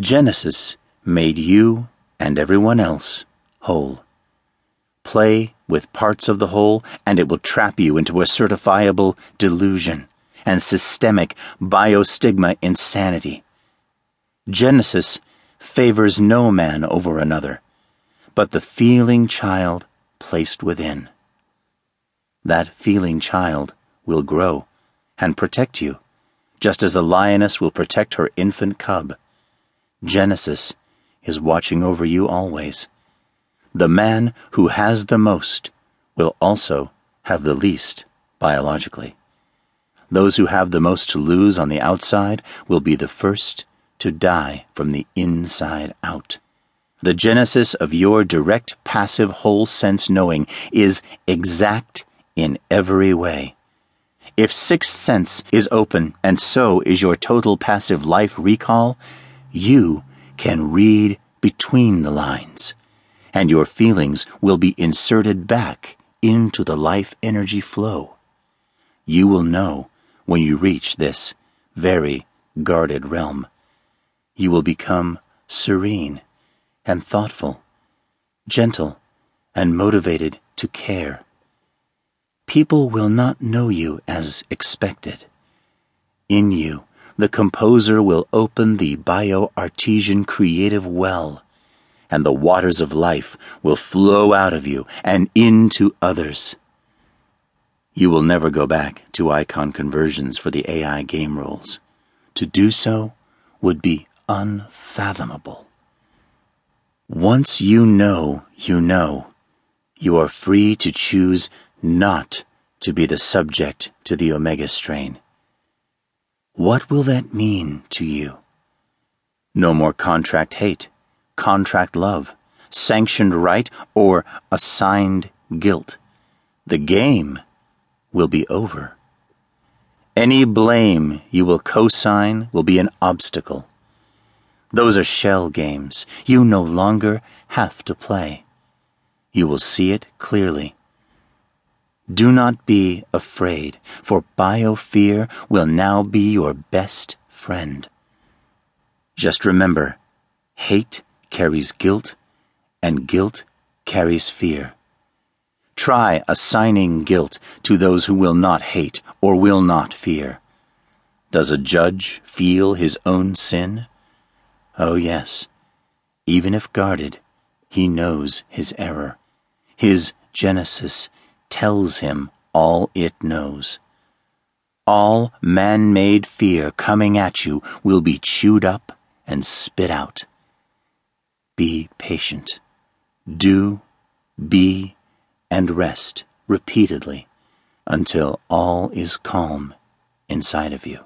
Genesis made you and everyone else whole. Play with parts of the whole, and it will trap you into a certifiable delusion and systemic biostigma insanity. Genesis favors no man over another, but the feeling child placed within. That feeling child will grow and protect you, just as the lioness will protect her infant cub. Genesis is watching over you always. The man who has the most will also have the least biologically. Those who have the most to lose on the outside will be the first to die from the inside out. The genesis of your direct passive whole sense knowing is exact in every way. If sixth sense is open and so is your total passive life recall, you can read between the lines, and your feelings will be inserted back into the life energy flow. You will know when you reach this very guarded realm. You will become serene and thoughtful, gentle and motivated to care. People will not know you as expected. In you, the composer will open the bio-artesian creative well, and the waters of life will flow out of you and into others. You will never go back to icon conversions for the AI game rules. To do so would be unfathomable. Once you know, you know, you are free to choose not to be the subject to the Omega strain. What will that mean to you? No more contract hate, contract love, sanctioned right, or assigned guilt. The game will be over. Any blame you will co-sign will be an obstacle. Those are shell games you no longer have to play. You will see it clearly. Do not be afraid, for biofear will now be your best friend. Just remember, hate carries guilt, and guilt carries fear. Try assigning guilt to those who will not hate or will not fear. Does a judge feel his own sin? Oh, yes. Even if guarded, he knows his error. His genesis tells him all it knows. All man made fear coming at you will be chewed up and spit out. Be patient. Do, be, and rest repeatedly until all is calm inside of you.